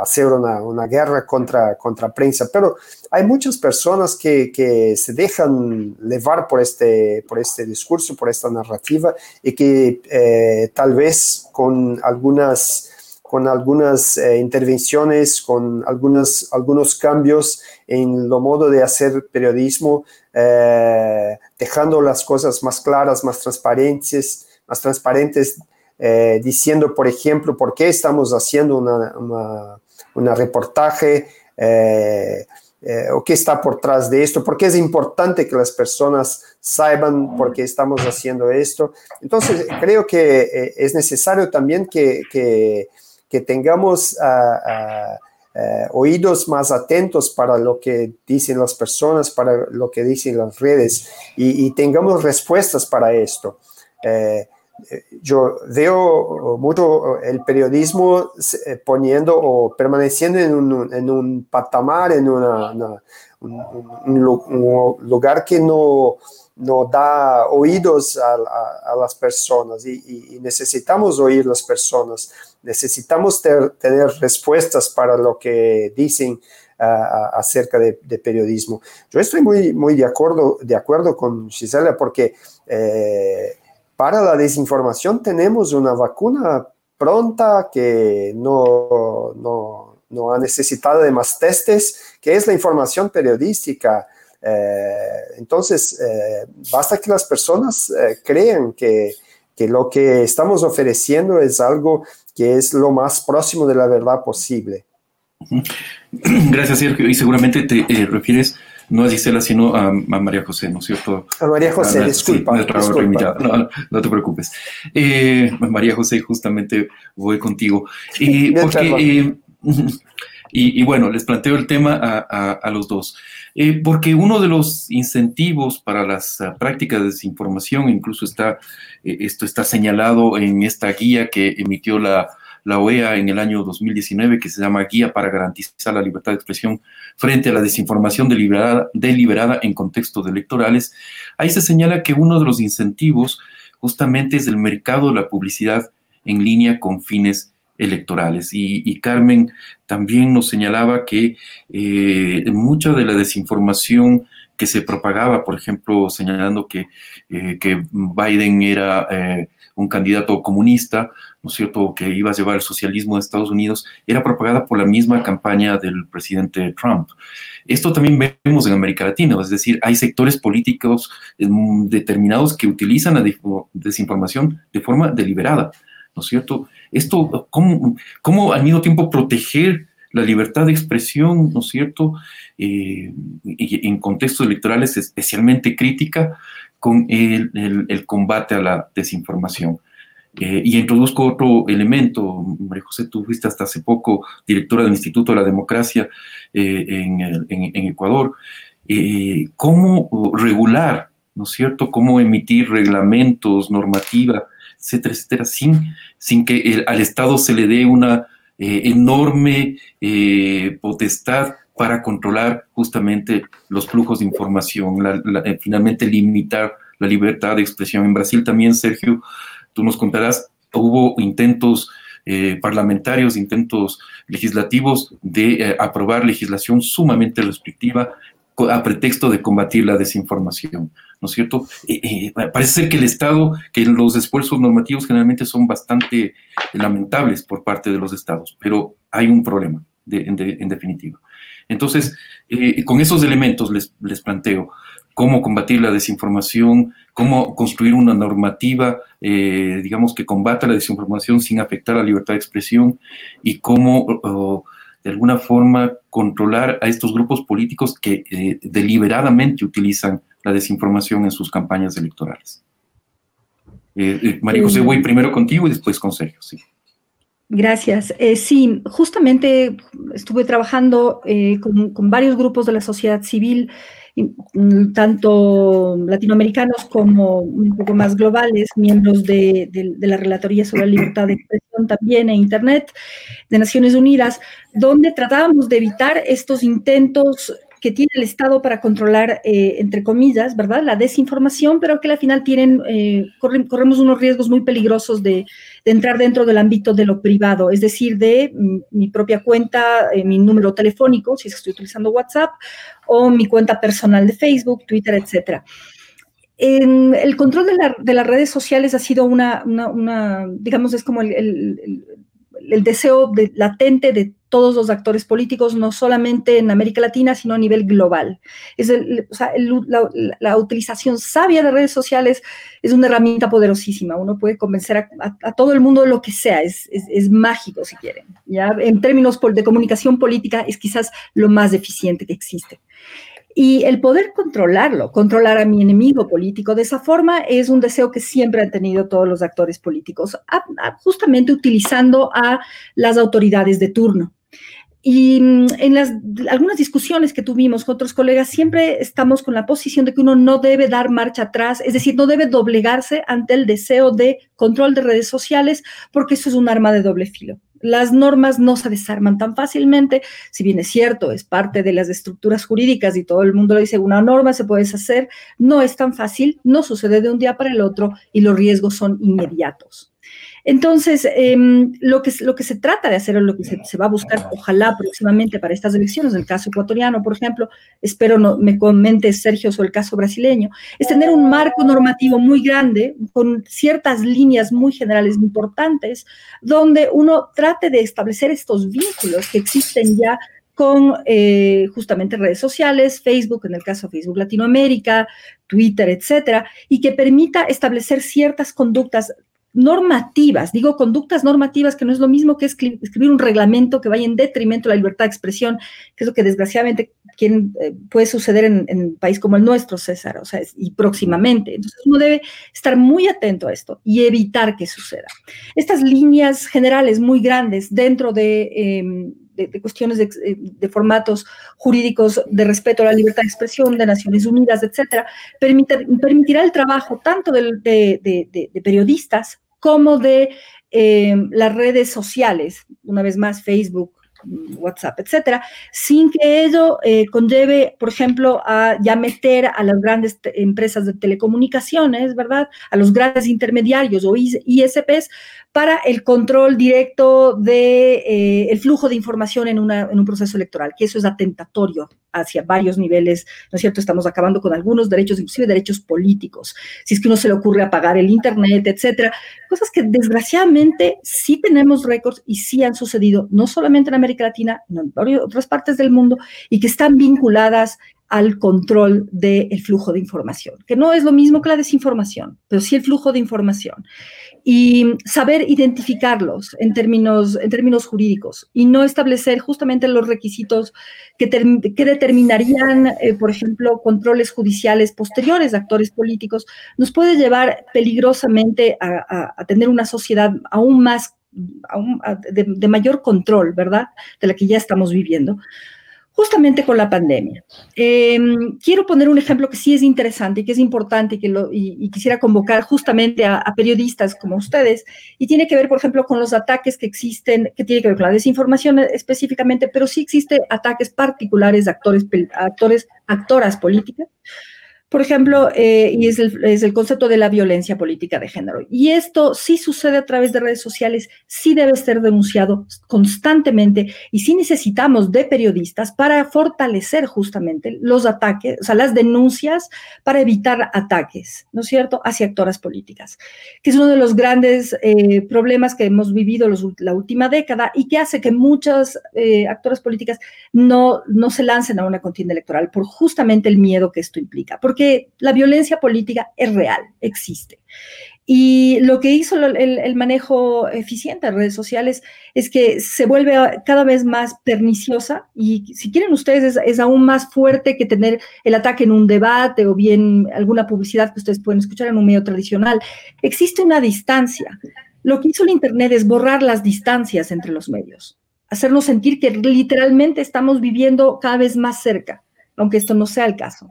hacer una, una, guerra contra, contra prensa, pero hay muchas personas que, que, se dejan llevar por este, por este discurso, por esta narrativa y que eh, tal vez con algunas con algunas eh, intervenciones, con algunos, algunos cambios en lo modo de hacer periodismo, dejando las cosas más claras, más transparentes, más transparentes, eh, diciendo, por ejemplo, por qué estamos haciendo una, una, reportaje eh, eh, o qué está por detrás de esto, por qué es importante que las personas sepan por qué estamos haciendo esto. Entonces, creo que es necesario también que, que, tengamos ah, ah, oídos más atentos para lo que dicen las personas, para lo que dicen las redes y, tengamos respuestas para esto yo veo mucho el periodismo eh, poniendo o permaneciendo en un, en un patamar, en una, un, lugar que no, no da oídos a, las personas y, necesitamos oír las personas, necesitamos tener respuestas para lo que dicen acerca de, periodismo. Yo estoy muy, muy de, acuerdo, de acuerdo con Gisela porque... Eh, para la desinformación tenemos una vacuna pronta que no, no, no ha necesitado de más testes, que es la información periodística. Eh, entonces, eh, basta que las personas eh, crean que, que, lo que estamos ofreciendo es algo que es lo más próximo de la verdad posible. Gracias, Sergio. Y seguramente te refieres no a Gisela, sino a, María José, ¿no es cierto? A María José, disculpa. No, te preocupes. Eh, María José, justamente voy contigo. Eh, porque, y, bueno, les planteo el tema a, los dos. Eh, porque uno de los incentivos para las ah, prácticas de desinformación, incluso está, esto está señalado en esta guía que emitió la la OEA en el año 2019 que se llama Guía para garantizar la libertad de expresión frente a la desinformación deliberada, en contextos electorales, ahí se señala que uno de los incentivos justamente es el mercado de la publicidad en línea con fines electorales. Y, Carmen también nos señalaba que eh, mucha de la desinformación que se propagaba, por ejemplo, señalando que, eh, Biden era eh, un candidato comunista, ¿no es cierto?, que iba a llevar el socialismo de Estados Unidos, era propagada por la misma campaña del presidente Trump. Esto también vemos en América Latina, es decir, hay sectores políticos determinados que utilizan la desinformación de forma deliberada, ¿no es cierto? Esto, ¿cómo, cómo al mismo tiempo proteger la libertad de expresión, ¿no es cierto?, eh, en contextos electorales especialmente crítica, con el, combate a la desinformación. Eh, y introduzco otro elemento, María José, tú fuiste hasta hace poco directora del Instituto de la Democracia eh, en, Ecuador. ¿Cómo regular, ¿no es cierto?, cómo emitir reglamentos, normativa, etcétera, etcétera, sin, que al Estado se le dé una eh, enorme eh, potestad para controlar justamente los flujos de información, eh, finalmente limitar la libertad de expresión. En Brasil también, Sergio, tú nos contarás, hubo intentos parlamentarios, intentos legislativos de aprobar legislación sumamente restrictiva a pretexto de combatir la desinformación, ¿no es cierto? Eh, eh, parece ser que el Estado, que los esfuerzos normativos generalmente son bastante lamentables por parte de los Estados, pero hay un problema, en, definitiva. Entonces, eh, con esos elementos les, planteo cómo combatir la desinformación, cómo construir una normativa, digamos, que combata la desinformación sin afectar la libertad de expresión y cómo de alguna forma controlar a estos grupos políticos que eh, deliberadamente utilizan la desinformación en sus campañas electorales. Eh, eh María José, voy primero contigo y después con Sergio. Sí. Gracias. Eh, sí, justamente estuve trabajando con, con, varios grupos de la sociedad civil tanto latinoamericanos como un poco más globales, miembros de, la Relatoría sobre la Libertad de Expresión también en Internet de Naciones Unidas, donde tratábamos de evitar estos intentos que tiene el Estado para controlar, eh, entre comillas, ¿verdad?, la desinformación, pero que al final tienen, eh, corremos unos riesgos muy peligrosos de, entrar dentro del ámbito de lo privado, es decir, de mi propia cuenta, eh, mi número telefónico, si es que estoy utilizando WhatsApp, o mi cuenta personal de Facebook, Twitter, etcétera. el control de, las redes sociales ha sido una, digamos, es como el deseo de, latente de todos los actores políticos, no solamente en América Latina, sino a nivel global. Es la, utilización sabia de redes sociales es una herramienta poderosísima. Uno puede convencer a, todo el mundo de lo que sea, es, es, mágico si quieren. ¿ya? En términos de comunicación política es quizás lo más eficiente que existe. Y el poder controlarlo, controlar a mi enemigo político de esa forma es un deseo que siempre han tenido todos los actores políticos, justamente utilizando a las autoridades de turno. Y mm, en las algunas discusiones que tuvimos con otros colegas, siempre estamos con la posición de que uno no debe dar marcha atrás, es decir, no debe doblegarse ante el deseo de control de redes sociales, porque eso es un arma de doble filo. Las normas no se desarman tan fácilmente, si bien es cierto, es parte de las estructuras jurídicas y todo el mundo lo dice, una norma se puede deshacer, no es tan fácil, no sucede de un día para el otro y los riesgos son inmediatos. Entonces, em, lo, que, se trata de hacer o lo que se, va a buscar, ojalá próximamente para estas elecciones, el caso ecuatoriano, por ejemplo, espero no, me comente Sergio sobre el caso brasileño, es tener un marco normativo muy grande, con ciertas líneas muy generales importantes, donde uno trate de establecer estos vínculos que existen ya con eh, justamente redes sociales, Facebook, en el caso de Facebook Latinoamérica, Twitter, etcétera, y que permita establecer ciertas conductas normativas, digo conductas normativas, que no es lo mismo que escribir un reglamento que vaya en detrimento de la libertad de expresión, que es lo que desgraciadamente eh, puede suceder en, un país como el nuestro, César, o sea, y próximamente. Entonces uno debe estar muy atento a esto y evitar que suceda. Estas líneas generales muy grandes dentro de... Em, cuestiones eh, de, formatos jurídicos de respeto a la libertad de expresión de Naciones Unidas, etcétera, permitirá el trabajo tanto de, periodistas como de las redes sociales, una vez más Facebook, WhatsApp, etcétera, sin que ello eh, conlleve, por ejemplo, a ya meter a las grandes empresas de telecomunicaciones, ¿verdad? A los grandes intermediarios o ISPs para el control directo del de, eh, flujo de información en un proceso electoral, que eso es atentatorio hacia varios niveles, ¿no es cierto? Estamos acabando con algunos derechos, inclusive derechos políticos, si es que uno se le ocurre apagar el Internet, etcétera. Cosas que desgraciadamente sí tenemos récords y sí han sucedido, no solamente en América Latina, en otras partes del mundo, y que están vinculadas al control del flujo de información, que no es lo mismo que la desinformación, pero sí el flujo de información. Y saber identificarlos en términos, en términos jurídicos y no establecer justamente los requisitos que, que determinarían, eh, por ejemplo, controles judiciales posteriores de actores políticos, nos puede llevar peligrosamente a, tener una sociedad aún más, de, de mayor control, ¿verdad?, de la que ya estamos viviendo justamente con la pandemia. Em, quiero poner un ejemplo que sí es interesante y que es importante y, que lo, y, quisiera convocar justamente a, periodistas como ustedes y tiene que ver, por ejemplo, con los ataques que existen, que tiene que ver con la desinformación específicamente, pero sí existen ataques particulares de actores, actores, actoras políticas por ejemplo, eh, y es el, concepto de la violencia política de género. Y esto sí sucede a través de redes sociales, sí debe ser denunciado constantemente y sí necesitamos de periodistas para fortalecer justamente los ataques, o sea, las denuncias para evitar ataques, ¿no es cierto?, hacia actoras políticas, que es uno de los grandes eh, problemas que hemos vivido la última década y que hace que muchas eh, actoras políticas no, no se lancen a una contienda electoral por justamente el miedo que esto implica porque la violencia política es real, existe. Y lo que hizo el, manejo eficiente de redes sociales es que se vuelve cada vez más perniciosa y si quieren ustedes es, aún más fuerte que tener el ataque en un debate o bien alguna publicidad que ustedes pueden escuchar en un medio tradicional. Existe una distancia. Lo que hizo el Internet es borrar las distancias entre los medios, hacernos sentir que literalmente estamos viviendo cada vez más cerca, aunque esto no sea el caso.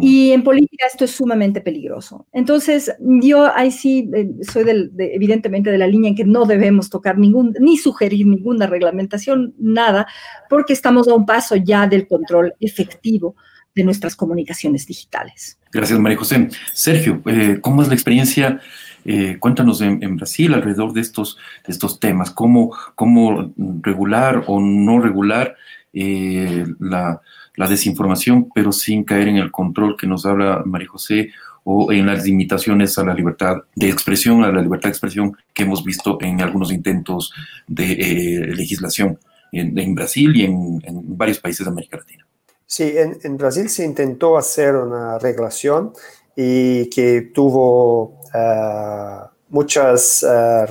Y en política esto es sumamente peligroso. Entonces, yo ahí sí eh, soy evidentemente de la línea en que no debemos tocar ningún, ni sugerir ninguna reglamentación, nada, porque estamos a un paso ya del control efectivo de nuestras comunicaciones digitales. Gracias, María José. Sergio, eh, ¿cómo es la experiencia? Eh, cuéntanos en, Brasil alrededor de estos, de estos temas, cómo, cómo regular o no regular la la desinformación, pero sin caer en el control que nos habla María José o en las limitaciones a la libertad de expresión, a la libertad de expresión que hemos visto en algunos intentos de eh, legislación en, Brasil y en, varios países de América Latina. Sí, en, Brasil se intentó hacer una reglación y que tuvo eh, muchas uh,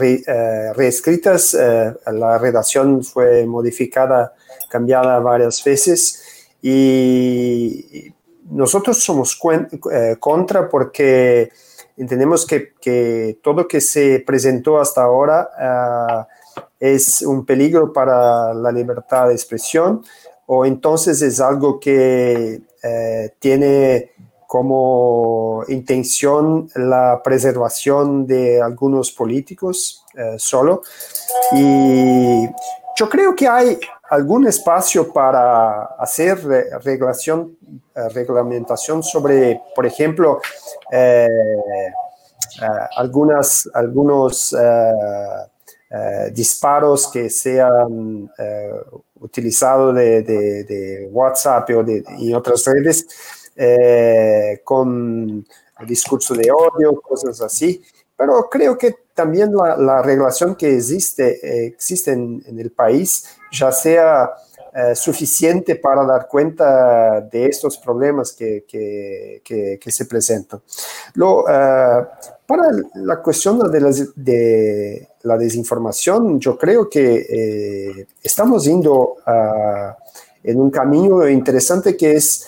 reescritas, la redacción fue modificada, cambiada varias veces y nosotros somos eh, contra porque entendemos que, que, todo que se presentó hasta ahora ah, es un peligro para la libertad de expresión o entonces es algo que eh, tiene como intención la preservación de algunos políticos eh, solo. Y yo creo que hay algún espacio para hacer regulación, eh, reglamentación sobre, por ejemplo, eh, eh, algunas, algunos disparos que sean utilizados de, WhatsApp o de, y otras redes con discurso de odio, cosas así. Pero creo que también la, regulación que existe, existe en, el país ya sea eh, suficiente para dar cuenta de estos problemas que, que, se presentan. Eh, para la cuestión de la, de la, desinformación, yo creo que eh, estamos yendo en un camino interesante que es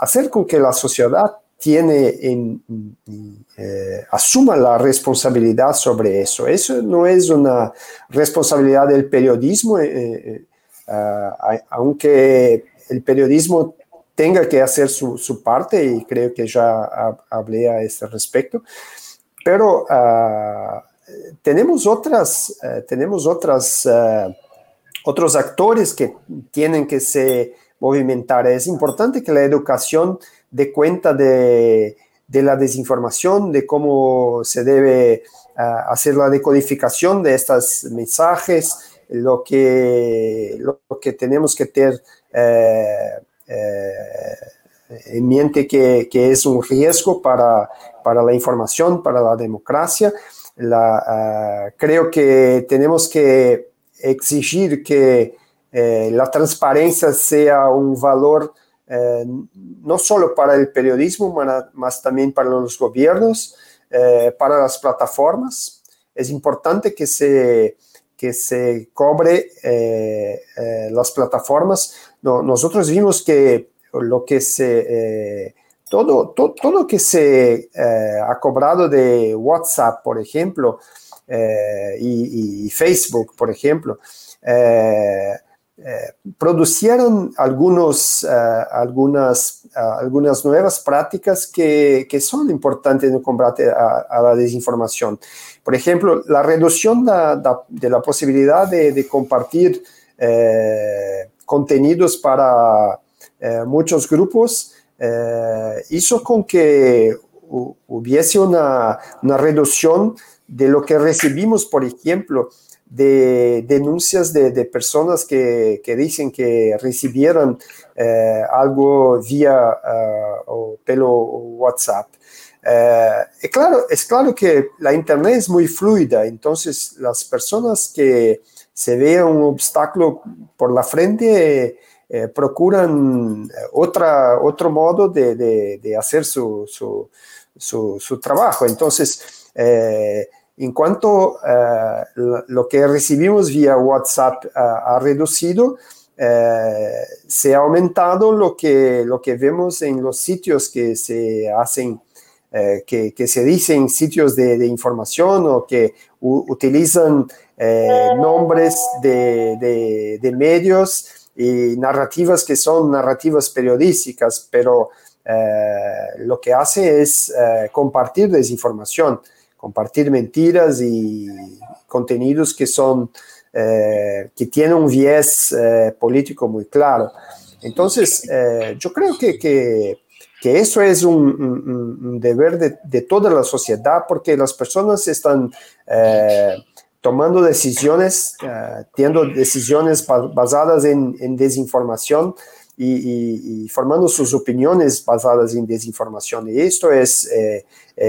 hacer con que la sociedad tiene en, eh, asuma la responsabilidad sobre eso. Eso no es una responsabilidad del periodismo, eh, eh, aunque el periodismo tenga que hacer su, parte y creo que ya hablé a este respecto. pero ah, tenemos otras, tenemos otras, otros actores que tienen que se movimentar. Es importante que la educación dé cuenta de, de la desinformación, de cómo se debe hacer la decodificación de estos mensajes, lo que, lo que tenemos que tener eh, eh, en mente que, que, es un riesgo para, para, la información, para la democracia. La, ah, creo que tenemos que exigir que eh, la transparencia sea un valor no solo para el periodismo, más también para los gobiernos, para las plataformas. Es importante que se, que se cobre eh, eh, las plataformas. nosotros vimos que lo que se, eh, todo, todo, todo, que se ha cobrado de WhatsApp, por ejemplo, y, Facebook, por ejemplo, producieron algunos, algunas, algunas nuevas prácticas que, que, son importantes en el combate a la desinformación. Por ejemplo, la reducción de la posibilidad de, compartir eh, contenidos para eh, muchos grupos eh, hizo con que hubiese una, reducción de lo que recibimos, por ejemplo, de denuncias de, personas que, dicen que recibieron algo vía o pelo WhatsApp. Eh, claro, es claro que la Internet es muy fluida, entonces las personas que se vean un obstáculo por la frente eh, procuran otra, otro modo de, hacer su, su, trabajo. Entonces, eh, en cuanto a lo que recibimos vía WhatsApp ha reducido, se ha aumentado lo que, lo que vemos en los sitios que se hacen eh, que, se dicen sitios de, información o que utilizan eh, nombres de, medios y narrativas que son narrativas periodísticas, pero eh, lo que hace es compartir desinformación, compartir mentiras y contenidos que son que tienen un viés político muy claro. Entonces, yo creo que que eso es un, deber de, toda la sociedad porque las personas están eh, tomando decisiones, teniendo decisiones basadas en, desinformación y, formando sus opiniones basadas en desinformación. Y esto es eh,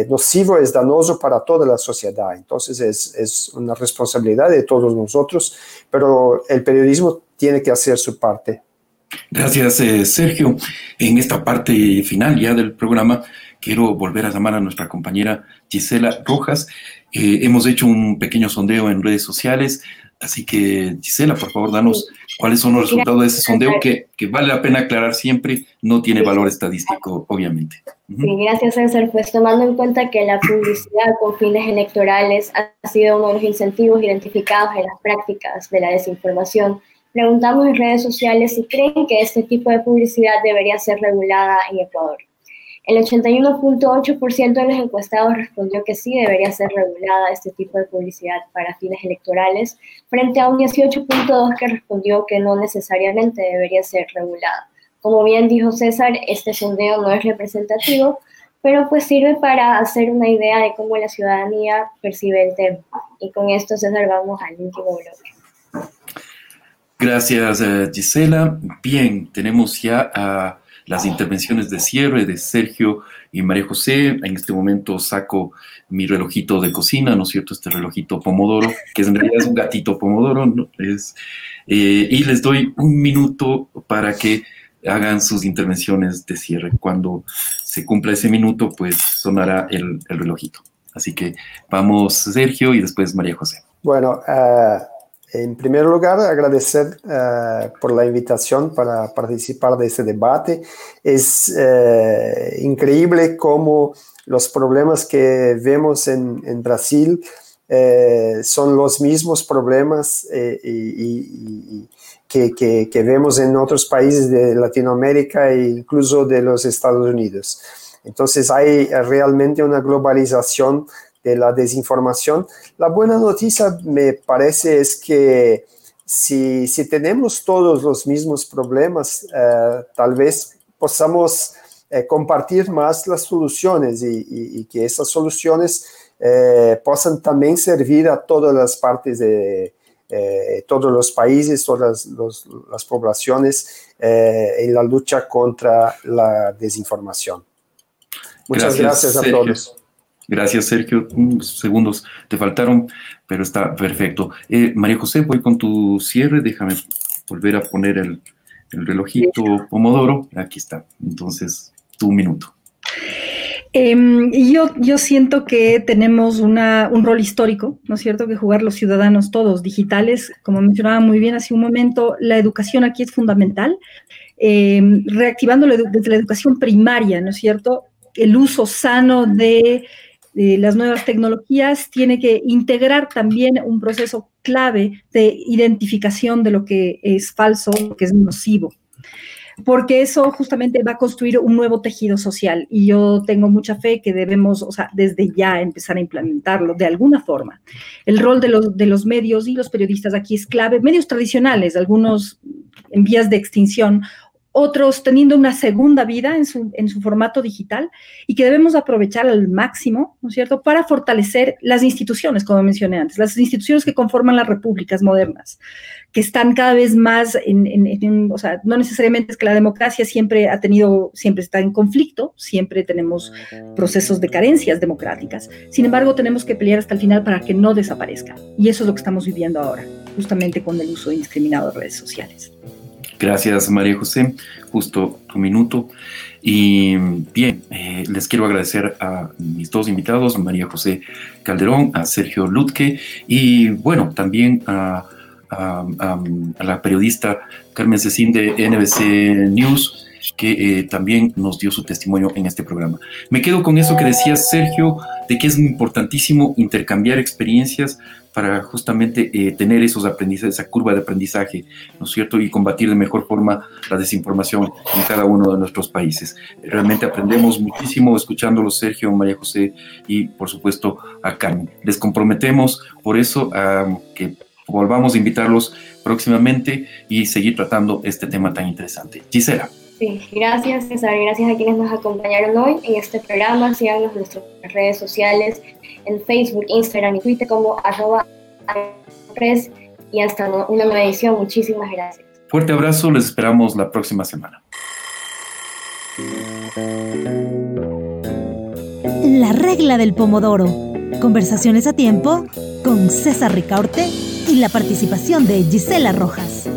nocivo, es danoso para toda la sociedad. Entonces es, es una responsabilidad de todos nosotros, pero el periodismo tiene que hacer su parte. Gracias, eh, Sergio. En esta parte final ya del programa, quiero volver a llamar a nuestra compañera Gisela Rojas. Eh, hemos hecho un pequeño sondeo en redes sociales, así que Gisela, por favor, danos cuáles son los resultados de ese sondeo que, vale la pena aclarar siempre, no tiene valor estadístico, obviamente. Sí, gracias, César. Pues tomando en cuenta que la publicidad con fines electorales ha sido uno de los incentivos identificados en las prácticas de la desinformación Preguntamos en redes sociales si creen que este tipo de publicidad debería ser regulada en Ecuador. El 81.8% de los encuestados respondió que sí debería ser regulada este tipo de publicidad para fines electorales, frente a un 18.2% que respondió que no necesariamente debería ser regulada. Como bien dijo César, este sondeo no es representativo, pero pues sirve para hacer una idea de cómo la ciudadanía percibe el tema. Y con esto, César, vamos al último bloque. Gracias, eh, Gisela. Bien, tenemos ya a las intervenciones de cierre de Sergio y María José. En este momento saco mi relojito de cocina, ¿no es cierto? Este relojito pomodoro, que en realidad es un gatito pomodoro, ¿no? Es, eh, y les doy un minuto para que hagan sus intervenciones de cierre. Cuando se cumpla ese minuto, pues sonará el, relojito. Así que vamos, Sergio, y después María José. Bueno, uh en primer lugar, agradecer uh, por la invitación para participar de este debate. Es uh, increíble cómo los problemas que vemos en, Brasil uh, son los mismos problemas que, vemos en otros países de Latinoamérica e incluso de los Estados Unidos. Entonces hay realmente una globalización de la desinformación. La buena noticia me parece es que si, si tenemos todos los mismos problemas, eh, tal vez podamos eh, compartir más las soluciones y, y, y que esas soluciones eh, puedan también servir a todas las partes de todos los países, todas los, las poblaciones en la lucha contra la desinformación. Muchas gracias, gracias a todos. Gracias, Sergio. Unos segundos te faltaron, pero está perfecto. Eh, María José, voy con tu cierre. Déjame volver a poner el, el relojito Pomodoro. Aquí está. Entonces, tu minuto. Eh, yo, yo siento que tenemos una, un rol histórico, ¿no es cierto?, que jugar los ciudadanos todos digitales. Como mencionaba muy bien hace un momento, la educación aquí es fundamental. Eh, reactivándolo desde la educación primaria, ¿no es cierto? El uso sano de, de las nuevas tecnologías tiene que integrar también un proceso clave de identificación de lo que es falso, lo que es nocivo. Porque eso justamente va a construir un nuevo tejido social. Y yo tengo mucha fe que debemos, o sea, desde ya empezar a implementarlo de alguna forma. El rol de los medios y los periodistas aquí es clave, medios tradicionales, algunos en vías de extinción, otros teniendo una segunda vida en su, en su, formato digital y que debemos aprovechar al máximo, ¿no es cierto?, para fortalecer las instituciones, como mencioné antes, las instituciones que conforman las repúblicas modernas, que están cada vez más en, en, en, o sea, no necesariamente es que la democracia siempre ha tenido, siempre está en conflicto, siempre tenemos procesos de carencias democráticas, sin embargo, tenemos que pelear hasta el final para que no desaparezca. Y eso es lo que estamos viviendo ahora, justamente con el uso indiscriminado de redes sociales. Gracias, María José. Justo tu minuto. Y bien, eh, les quiero agradecer a mis dos invitados, María José Calderón, a Sergio Lutke y bueno, también a, a, a, la periodista Carmen Cecín de NBC News que eh, también nos dio su testimonio en este programa. Me quedo con eso que decía Sergio, de que es importantísimo intercambiar experiencias para justamente eh, tener esos aprendizajes, esa curva de aprendizaje, ¿no es cierto? Y combatir de mejor forma la desinformación en cada uno de nuestros países. Realmente aprendemos muchísimo escuchándolo Sergio, María José y por supuesto a Carmen. Les comprometemos por eso a que volvamos a invitarlos próximamente y seguir tratando este tema tan interesante. Gisela. Sí, gracias César, gracias a quienes nos acompañaron hoy en este programa. Síganos en nuestras redes sociales, en Facebook, Instagram y Twitter como arroba y hasta una nueva edición. Muchísimas gracias. Fuerte abrazo, les esperamos la próxima semana. La regla del pomodoro. Conversaciones a tiempo con César Ricaurte y la participación de Gisela Rojas.